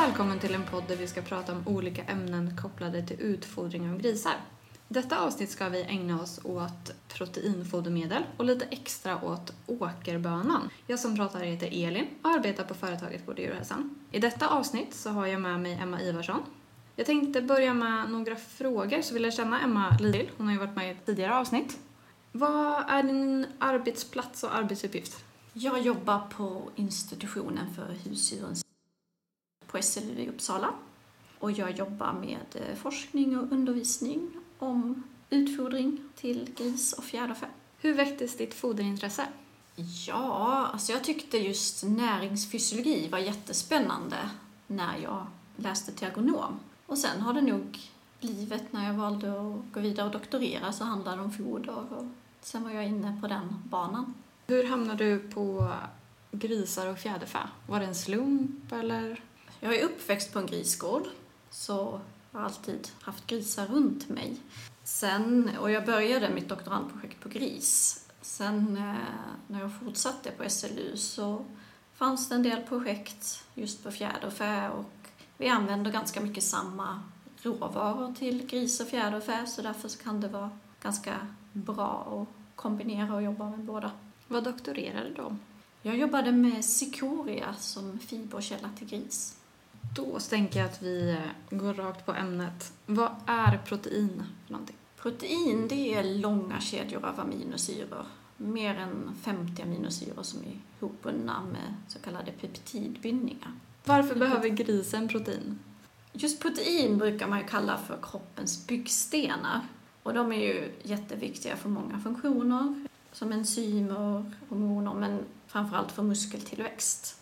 välkommen till en podd där vi ska prata om olika ämnen kopplade till utfodring av grisar. I detta avsnitt ska vi ägna oss åt proteinfodermedel och lite extra åt åkerbönan. Jag som pratar heter Elin och arbetar på företaget Gård djurhälsan. I detta avsnitt så har jag med mig Emma Ivarsson. Jag tänkte börja med några frågor så vill jag känna Emma lite till. Hon har ju varit med i ett tidigare avsnitt. Vad är din arbetsplats och arbetsuppgift? Jag jobbar på institutionen för husdjurens på SLU i Uppsala. Och jag jobbar med eh, forskning och undervisning om utfodring till gris och fjäderfä. Hur väcktes ditt foderintresse? Ja, alltså jag tyckte just näringsfysiologi var jättespännande när jag läste till agronom. Och sen har det nog blivit, när jag valde att gå vidare och doktorera, så handlade det om foder och sen var jag inne på den banan. Hur hamnade du på grisar och fjäderfä? Var det en slump eller? Jag är uppväxt på en grisgård, så jag har alltid haft grisar runt mig. Sen, och jag började mitt doktorandprojekt på gris. Sen eh, när jag fortsatte på SLU så fanns det en del projekt just på fjäderfä och vi använder ganska mycket samma råvaror till gris och fjäderfä så därför så kan det vara ganska bra att kombinera och jobba med båda. Vad doktorerade du om? Jag jobbade med cikoria som fiberkälla till gris. Då tänker jag att vi går rakt på ämnet. Vad är protein för någonting? Protein det är långa kedjor av aminosyror. Mer än 50 aminosyror som är ihopbundna med så kallade peptidbindningar. Varför behöver grisen protein? Just protein brukar man ju kalla för kroppens byggstenar. Och de är ju jätteviktiga för många funktioner, som enzymer, hormoner, men framförallt för muskeltillväxt.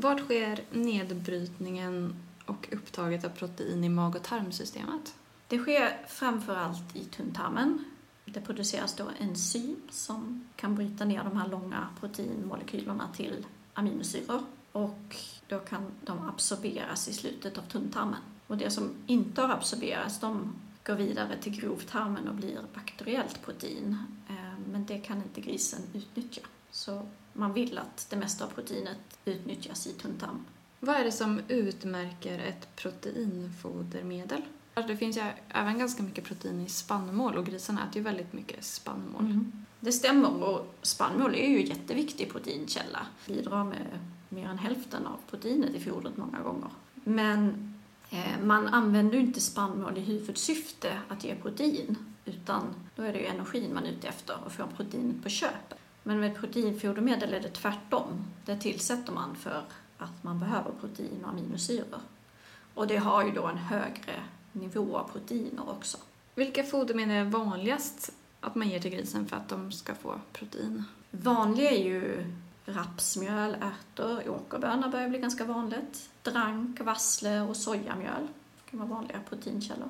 Vart sker nedbrytningen och upptaget av protein i mag och tarmsystemet? Det sker framförallt i tunntarmen. Det produceras då enzym som kan bryta ner de här långa proteinmolekylerna till aminosyror och då kan de absorberas i slutet av tunntarmen. Och det som inte har absorberats, de går vidare till grovtarmen och blir bakteriellt protein. Eh, men det kan inte grisen utnyttja. Så man vill att det mesta av proteinet utnyttjas i tunntarmen. Vad är det som utmärker ett proteinfodermedel? Det finns ju även ganska mycket protein i spannmål och grisarna äter ju väldigt mycket spannmål. Mm. Det stämmer och spannmål är ju en jätteviktig proteinkälla. Bidrar med mer än hälften av proteinet i fodret många gånger. Men eh, man använder ju inte spannmål i huvudsyfte att ge protein utan då är det ju energin man är ute efter och får proteinet på köpet. Men med proteinfodermedel är det tvärtom. Det tillsätter man för att man behöver protein och aminosyror. Och det har ju då en högre nivå av proteiner också. Vilka fodermedel är vanligast att man ger till grisen för att de ska få protein? Vanliga är ju rapsmjöl, ärtor, åkerbönor börjar bli ganska vanligt. Drank, vassle och sojamjöl kan vara vanliga proteinkällor.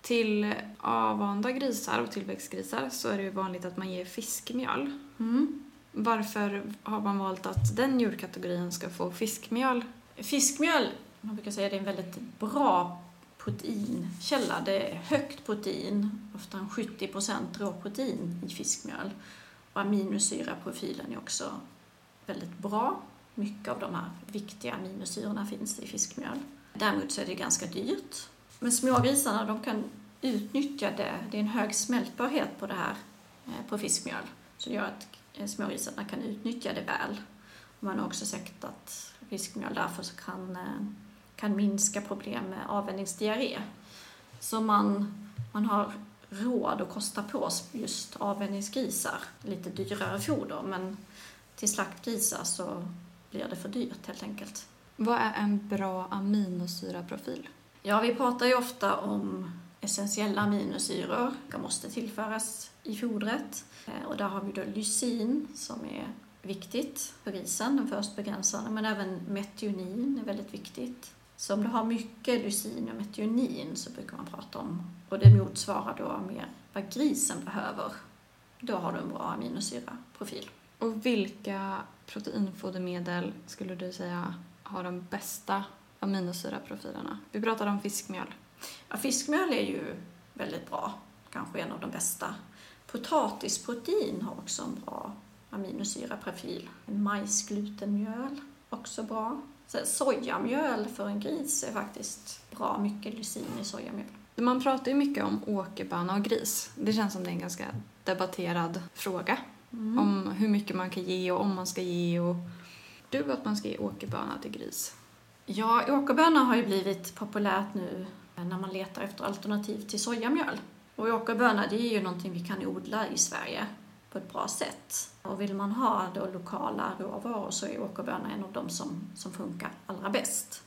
Till avvanda grisar och tillväxtgrisar så är det ju vanligt att man ger fiskmjöl. Mm. Varför har man valt att den djurkategorin ska få fiskmjöl? Fiskmjöl, man brukar säga det är en väldigt bra proteinkälla. Det är högt protein, ofta 70% råprotein i fiskmjöl. Och aminosyraprofilen är också väldigt bra. Mycket av de här viktiga aminosyrorna finns i fiskmjöl. Däremot så är det ganska dyrt. Men smågrisarna de kan utnyttja det. Det är en hög smältbarhet på det här eh, på fiskmjöl. Så det gör att smågrisarna kan utnyttja det väl. Man har också sett att fiskmjöl därför kan, eh, kan minska problem med avvänjningsdiarré. Så man, man har råd att kosta på just avvänjningsgrisar lite dyrare foder men till slaktgrisar så blir det för dyrt helt enkelt. Vad är en bra aminosyraprofil? Ja, vi pratar ju ofta om essentiella aminosyror som måste tillföras i fodret. Eh, och där har vi då lysin som är viktigt för grisen, den först begränsande, men även metionin är väldigt viktigt. Så om du har mycket lysin och metionin så brukar man prata om, och det motsvarar då mer vad grisen behöver, då har du en bra aminosyraprofil. Och vilka proteinfodermedel skulle du säga har de bästa aminosyraprofilerna? Vi pratade om fiskmjöl. Ja, fiskmjöl är ju väldigt bra, kanske en av de bästa. Potatisprotein har också en bra aminosyraprofil. Majsglutenmjöl, också bra. Sojamjöl för en gris är faktiskt bra mycket lysin i sojamjöl. Man pratar ju mycket om åkerböna och gris. Det känns som det är en ganska debatterad fråga. Mm. Om hur mycket man kan ge och om man ska ge och... Du att man ska ge åkerböna till gris? Ja, åkerböna har ju blivit populärt nu när man letar efter alternativ till sojamjöl. Och åkerböna det är ju någonting vi kan odla i Sverige på ett bra sätt. Och vill man ha då lokala råvaror så är åkerböna en av de som, som funkar allra bäst.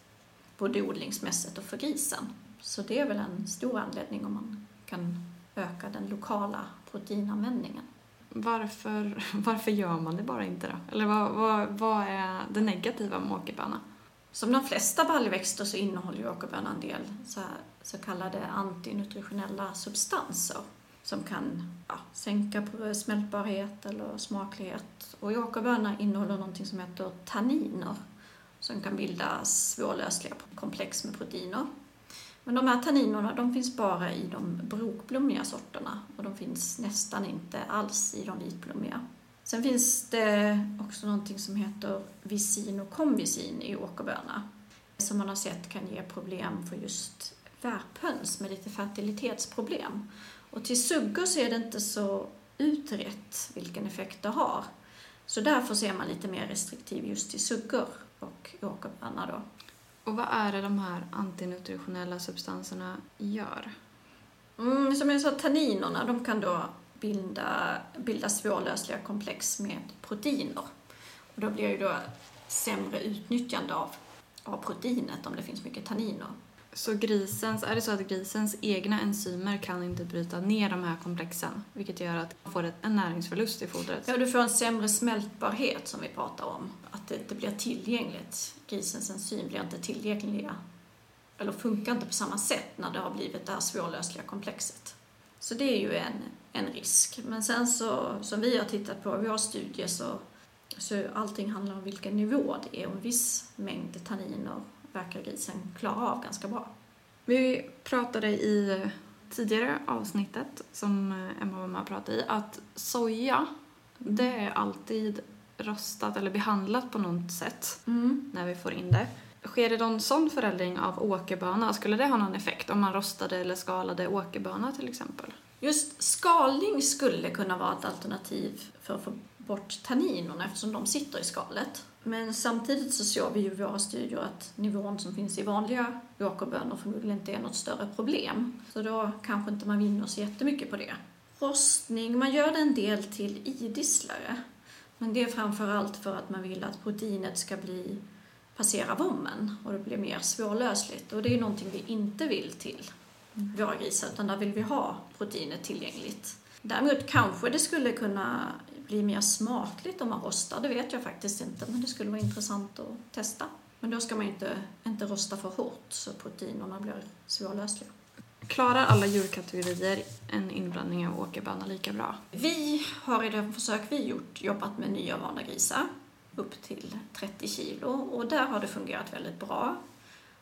Både odlingsmässigt och för grisen. Så det är väl en stor anledning om man kan öka den lokala proteinanvändningen. Varför, varför gör man det bara inte då? Eller vad, vad, vad är det negativa med åkerböna? Som de flesta baljväxter så innehåller ju åkerbönan en del så, här, så kallade antinutritionella substanser som kan ja, sänka smältbarhet eller smaklighet. Och åkerböna innehåller någonting som heter tanniner som kan bilda svårlösliga komplex med proteiner. Men de här tanninerna de finns bara i de brokblommiga sorterna och de finns nästan inte alls i de vitblommiga. Sen finns det också någonting som heter visin och konvisin i åkerböna som man har sett kan ge problem för just värphöns med lite fertilitetsproblem. Och till suggor så är det inte så utrett vilken effekt det har. Så därför ser man lite mer restriktiv just till suggor och åkerböna då. Och vad är det de här antinutritionella substanserna gör? Mm, som jag sa, tanninerna de kan då bilda, bilda svårlösliga komplex med proteiner. Och då blir ju då sämre utnyttjande av, av proteinet om det finns mycket tanniner. Så grisens, är det så att grisens egna enzymer kan inte bryta ner de här komplexen, vilket gör att man får en näringsförlust i fodret? Ja, du får en sämre smältbarhet som vi pratar om. Att det inte blir tillgängligt. Grisens enzym blir inte tillgängliga, eller funkar inte på samma sätt när det har blivit det här svårlösliga komplexet. Så det är ju en, en risk. Men sen så, som vi har tittat på i vår studie så, så allting handlar om vilken nivå det är och en viss mängd tanniner verkar grisen klara av ganska bra. Vi pratade i tidigare avsnittet som Emma var med och pratade i att soja, det är alltid rostat eller behandlat på något sätt Mm. när vi får in det. Sker det någon sån förändring av åkerböna? Skulle det ha någon effekt om man rostade eller skalade åkerböna till exempel? Just skalning skulle kunna vara ett alternativ för att få bort tanninerna eftersom de sitter i skalet. Men samtidigt så såg vi ju i våra studier att nivån som finns i vanliga åkerbönor förmodligen inte är något större problem. Så då kanske inte man vinner så jättemycket på det. Rostning, man gör det en del till idisslare. Men det är framför allt för att man vill att proteinet ska bli passera vommen och det blir mer svårlösligt. Och det är någonting vi inte vill till våra grisar, utan där vill vi ha proteinet tillgängligt. Däremot kanske det skulle kunna bli mer smakligt om man rostar, det vet jag faktiskt inte, men det skulle vara intressant att testa. Men då ska man inte, inte rosta för hårt så proteinerna blir svårlösliga. Klarar alla djurkategorier en inblandning av åkerböna lika bra? Vi har i de försök vi gjort jobbat med nya vana grisar upp till 30 kilo och där har det fungerat väldigt bra.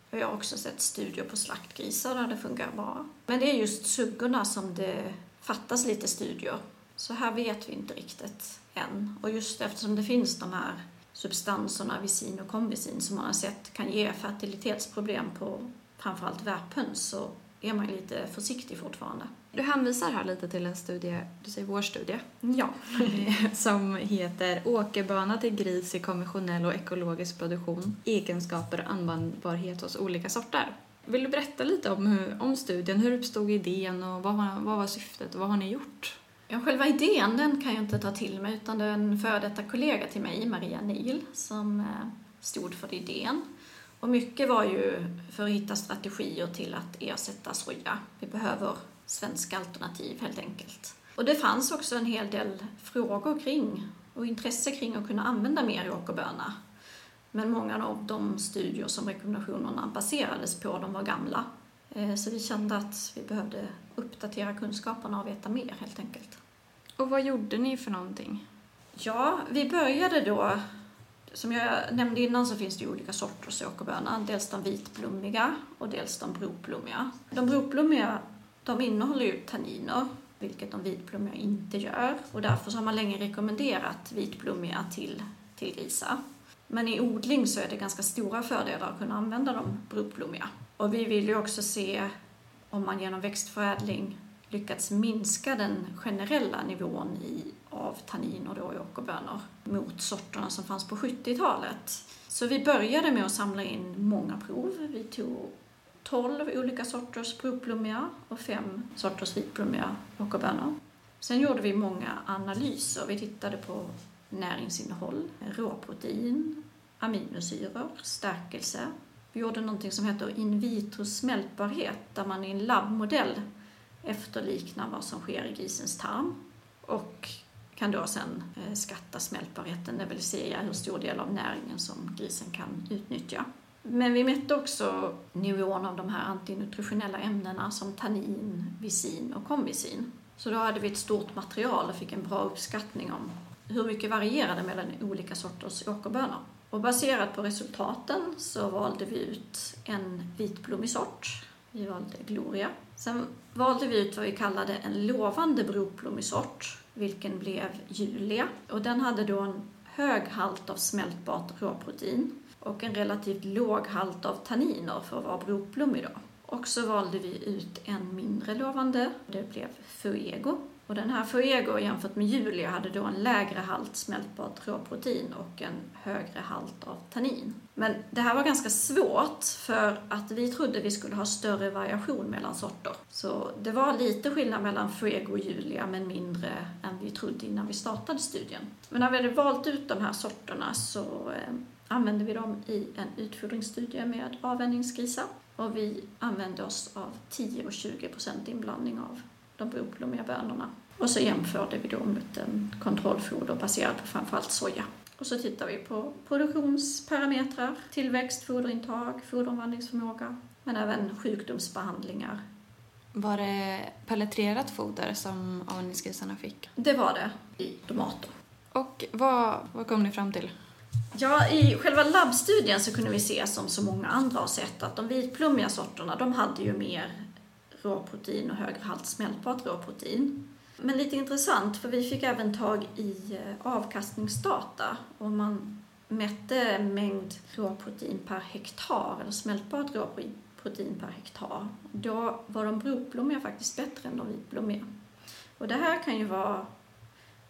Jag har också sett studier på slaktgrisar där det fungerar bra. Men det är just suggorna som det fattas lite studier. Så här vet vi inte riktigt än. Och just eftersom det finns de här substanserna, visin och konvisin, som man har sett kan ge fertilitetsproblem på framförallt värphöns så är man lite försiktig fortfarande. Du hänvisar här lite till en studie, du säger vår studie, Ja. som heter Åkerböna till gris i konventionell och ekologisk produktion, egenskaper och användbarhet hos olika sorter. Vill du berätta lite om, hur, om studien, hur uppstod idén och vad, var- vad var syftet och vad har ni gjort? Ja, själva idén den kan jag inte ta till mig utan det är en före detta kollega till mig, Maria Neil, som eh, stod för idén. Och mycket var ju för att hitta strategier till att ersätta soja. Vi behöver svenska alternativ helt enkelt. Och det fanns också en hel del frågor kring och intresse kring att kunna använda mer åkerböna. Men många av de studier som rekommendationerna baserades på, de var gamla. Eh, Så vi kände att vi behövde uppdatera kunskaperna och veta mer helt enkelt. Och vad gjorde ni för någonting? Ja, vi började då, som jag nämnde innan så finns det ju olika sorters åkerböna. Dels de vitblommiga och dels de broblommiga. De broblommiga de innehåller ju tanniner, vilket de vitblommiga inte gör. Och därför så har man länge rekommenderat vitblommiga till, till grisar. Men i odling så är det ganska stora fördelar att kunna använda de broblommiga. Och vi vill ju också se om man genom växtförädling lyckats minska den generella nivån i, av tanniner då i åkerbönor mot sorterna som fanns på 70-talet. Så vi började med att samla in många prov. Vi tog 12 olika sorters provplommiga och fem sorters vitblommiga åkerbönor. Sen gjorde vi många analyser. Vi tittade på näringsinnehåll, råprotein, aminosyror, stärkelse. Vi gjorde någonting som heter in vitro smältbarhet där man i en labbmodell efterliknar vad som sker i grisens tarm och kan då sen eh, skatta smältbarheten, det vill säga hur stor del av näringen som grisen kan utnyttja. Men vi mätte också nivån av de här antinutritionella ämnena som tannin, visin och komvisin. Så då hade vi ett stort material och fick en bra uppskattning om hur mycket varierade mellan olika sorters åkerbönor. Och baserat på resultaten så valde vi ut en vitblommig sort. Vi valde Gloria. Sen valde vi ut vad vi kallade en lovande broplommisort, vilken blev Julia. Och den hade då en hög halt av smältbart råprotein och en relativt låg halt av tanniner för att vara brokblommig då. Och så valde vi ut en mindre lovande, det blev Fuego. Och den här Fuego jämfört med Julia hade då en lägre halt smältbart råprotein och en högre halt av tannin. Men det här var ganska svårt för att vi trodde vi skulle ha större variation mellan sorter. Så det var lite skillnad mellan Fuego och Julia men mindre än vi trodde innan vi startade studien. Men när vi hade valt ut de här sorterna så eh, använde vi dem i en utfodringsstudie med avvänjningsgrisar. Och vi använde oss av 10 och 20 procent inblandning av de brokblommiga bönorna. Och så jämförde vi då mot en kontrollfoder baserad på framförallt soja. Och så tittar vi på produktionsparametrar, tillväxt, foderintag, foderomvandlingsförmåga, men även sjukdomsbehandlingar. Var det pelletrerat foder som avvänjningsgrisarna fick? Det var det i tomater. Och vad, vad kom ni fram till? Ja, i själva labbstudien så kunde vi se, som så många andra har sett, att de vitplommiga sorterna, de hade ju mer råprotein och högre halt smältbart råprotein. Men lite intressant, för vi fick även tag i eh, avkastningsdata och man mätte mängd råprotein per hektar, eller smältbart råprotein per hektar. Då var de brokblommiga faktiskt bättre än de vitblommiga. Och det här kan ju vara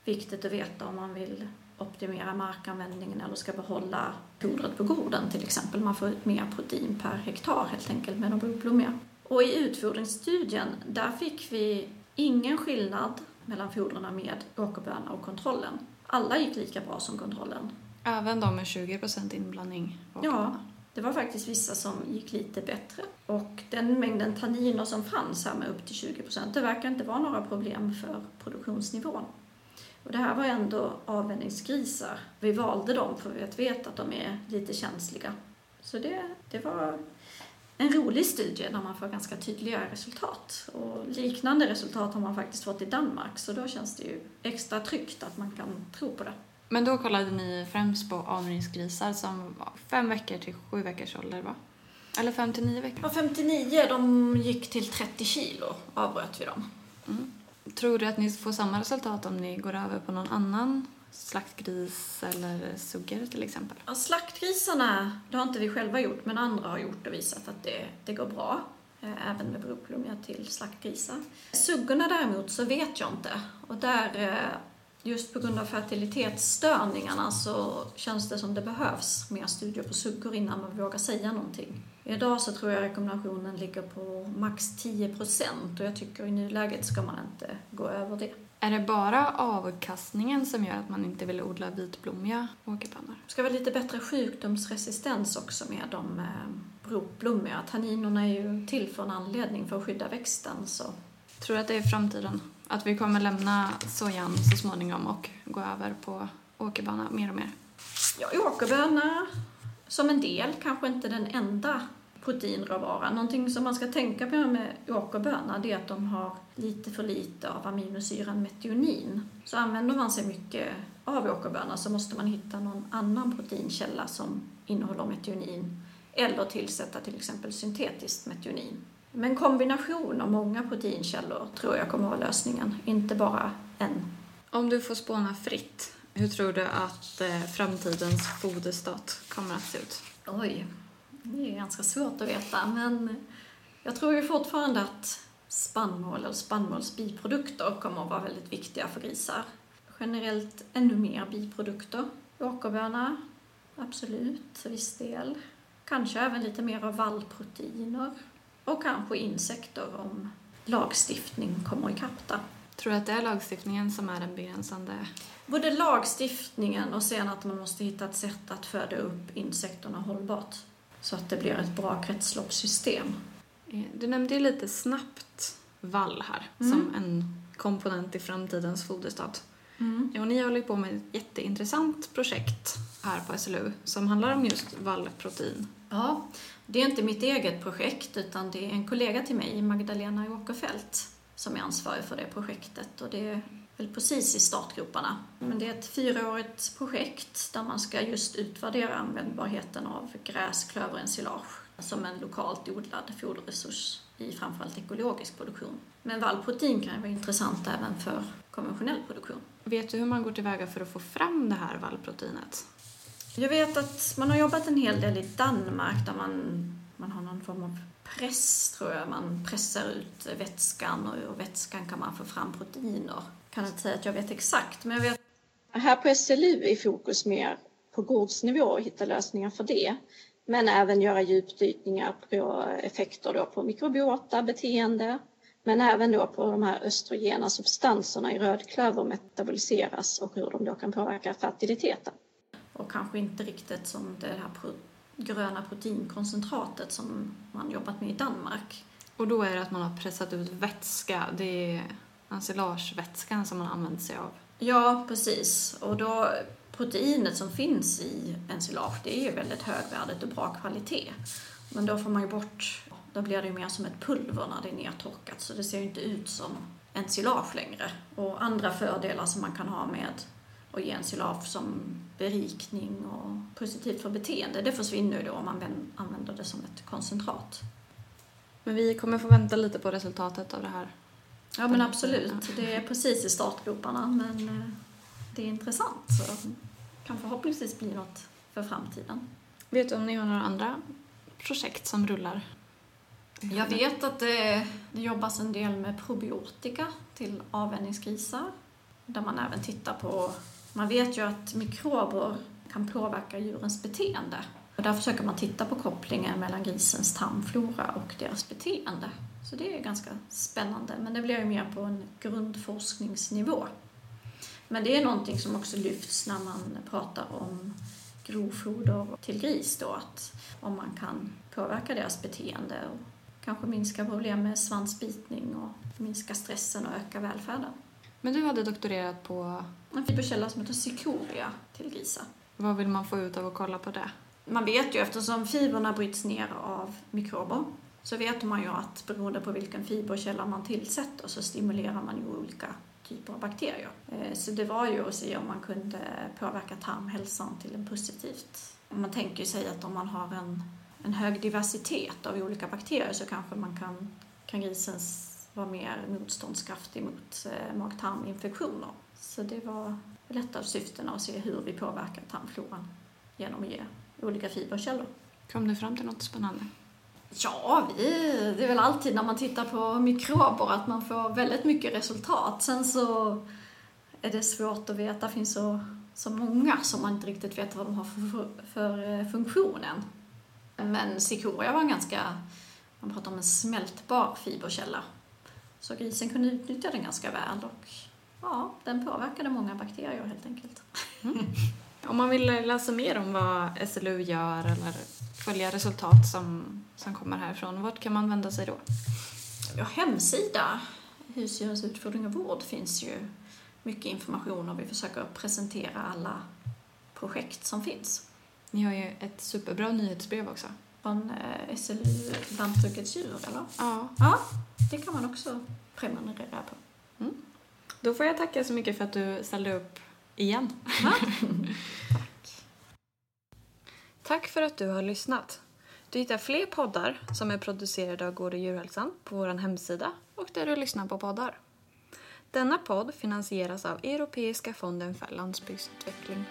viktigt att veta om man vill optimera markanvändningen eller ska behålla fodret på gården till exempel. Man får ut mer protein per hektar helt enkelt med de brokblommiga. Och i utfodringsstudien, där fick vi ingen skillnad mellan fodren med åkerböna och kontrollen. Alla gick lika bra som kontrollen. Även de med 20% inblandning? Ja, det var faktiskt vissa som gick lite bättre. Och den mängden tanniner som fanns här med upp till 20% det verkar inte vara några problem för produktionsnivån. Och det här var ändå avvänjningsgrisar. Vi valde dem för vi vet att de är lite känsliga. Så det, det var en rolig studie där man får ganska tydliga resultat. Och liknande resultat har man faktiskt fått i Danmark så då känns det ju extra tryggt att man kan tro på det. Men då kollade ni främst på avvänjningsgrisar som var fem veckor till sju veckors ålder va? Eller fem till nio veckor? Ja, 59, de gick till 30 kilo avbröt vi dem. Mm. Tror du att ni får samma resultat om ni går över på någon annan slaktgris eller suggor till exempel? Ja, slaktgrisarna, det har inte vi själva gjort, men andra har gjort och visat att det, det går bra. Eh, även med broplomia till slaktgrisar. Suggorna däremot så vet jag inte. Och där, eh, just på grund av fertilitetsstörningarna så känns det som det behövs mer studier på suggor innan man vågar säga någonting. Idag så tror jag rekommendationen ligger på max 10 procent och jag tycker i nuläget ska man inte gå över det. Är det bara avkastningen som gör att man inte vill odla vitblommiga åkerbönor? Det ska vara lite bättre sjukdomsresistens också med de eh, brokblommiga. Tanninerna är ju till för en anledning, för att skydda växten. Så. Tror du att det är framtiden? Att vi kommer lämna sojan så småningom och gå över på åkerböna mer och mer? Ja, åkerböna som en del, kanske inte den enda proteinråvara. Någonting som man ska tänka på med åkerbönor är att de har lite för lite av aminosyran metionin. Så använder man sig mycket av åkerbönor så måste man hitta någon annan proteinkälla som innehåller metionin eller tillsätta till exempel syntetiskt metionin. Men kombination av många proteinkällor tror jag kommer vara lösningen, inte bara en. Om du får spåna fritt, Hur tror du att eh, framtidens foderstat kommer att se ut? Oj, det är ganska svårt att veta, men jag tror ju fortfarande att spannmål och spannmålsbiprodukter kommer att vara väldigt viktiga för grisar. Generellt ännu mer biprodukter. Åkerböna, absolut, till viss del. Kanske även lite mer av vallproteiner. Och kanske insekter om lagstiftning kommer ikapp där. Tror du att det är lagstiftningen som är den begränsande? Både lagstiftningen och sen att man måste hitta ett sätt att föda upp insekterna hållbart. Så att det blir ett bra kretsloppssystem. Eh, Du nämnde ju lite snabbt vall här Mm. som en komponent i framtidens foderstat. Ja, och ni håller på med ett jätteintressant projekt här på SLU som handlar om just vallprotein. Ja, det är inte mitt eget projekt utan det är en kollega till mig, Magdalena Åkerfeldt, som är ansvarig för det projektet och det väl precis i startgroparna. Men det är ett fyraårigt projekt där man ska just utvärdera användbarheten av gräsklöverensilage som en lokalt odlad foderresurs i framförallt ekologisk produktion. Men vallprotein kan ju vara intressant även för konventionell produktion. Vet du hur man går tillväga för att få fram det här vallproteinet? Jag vet att man har jobbat en hel del i Danmark där man, man har någon form av press, tror jag. Man pressar ut vätskan och ur vätskan kan man få fram proteiner. Kan inte säga att jag vet exakt, men jag vet Här på SLU är fokus mer på gårdsnivå och hitta lösningar för det. Men även göra djupdykningar på effekter då på mikrobiota, beteende, men även då på de här östrogena substanserna i rödklöver metaboliseras och hur de då kan påverka fertiliteten. och kanske inte riktigt som det här gröna proteinkoncentratet som man jobbat med i Danmark. Och då är det att man har pressat ut vätska. Det är ensilagevätskan som man använder sig av. Ja, precis. Och då proteinet som finns i ensilage, det är ju väldigt högvärdigt och bra kvalitet. Men då får man ju bort, då blir det ju mer som ett pulver när det är nertorkat så det ser ju inte ut som ensilage längre. Och andra fördelar som man kan ha med att ge ensilage som berikning och positivt för beteende, det försvinner ju då om man vän- använder det som ett koncentrat. Men vi kommer få vänta lite på resultatet av det här. Ja men absolut, det är precis i startgroparna men eh, det är intressant så kan förhoppningsvis bli något för framtiden. Vet du om ni har några andra projekt som rullar? Jag vet att det, det jobbas en del med probiotika till avvänjningsgrisar där man även tittar på, man vet ju att mikrober kan påverka djurens beteende. Och där försöker man titta på kopplingen mellan grisens tarmflora och deras beteende. Så det är ganska spännande, men det blir ju mer på en grundforskningsnivå. Men det är någonting som också lyfts när man pratar om grovfoder till gris då, att om man kan påverka deras beteende och kanske minska problem med svansbitning och minska stressen och öka välfärden. Men du hade doktorerat på... En fiberkälla som heter cikoria till grisar. Vad vill man få ut av att kolla på det? Man vet ju eftersom fibrerna bryts ner av mikrober så vet man ju att beroende på vilken fiberkälla man tillsätter så stimulerar man ju olika typer av bakterier. Eh, Så det var ju att se om man kunde påverka tarmhälsan till en positivt. Man tänker sig att om man har en, en hög diversitet av olika bakterier så kanske man kan, kan grisen vara mer motståndskraftig mot eh, mag-tarminfektioner. Så det var ett av syftena att se hur vi påverkar tarmfloran genom att ge olika fiberkällor. Kom du fram till något spännande? Ja, vi, det är väl alltid när man tittar på mikrober att man får väldigt mycket resultat. Sen så är det svårt att veta, det finns så, så många som man inte riktigt vet vad de har för, för, eh, funktionen. Men cikoria var en ganska, man pratar om en smältbar fiberkälla. Så grisen kunde utnyttja den ganska väl och ja, den påverkade många bakterier helt enkelt. Om man vill läsa mer om vad SLU gör eller följa resultat som, som kommer härifrån, vart kan man vända sig då? Vår hemsida, Husdjurens utfodring och vård, finns ju mycket information och vi försöker presentera alla projekt som finns. Ni har ju ett superbra nyhetsbrev också. Från eh, SLU Lantbrukets djur, eller? Ja. Ja, det kan man också prenumerera på. Då får jag tacka så mycket för att du ställde upp igen. Tack för att du har lyssnat. Du hittar fler poddar som är producerade av Gård och djurhälsan på vår hemsida och där du lyssnar på poddar. Denna podd finansieras av Europeiska fonden för landsbygdsutveckling.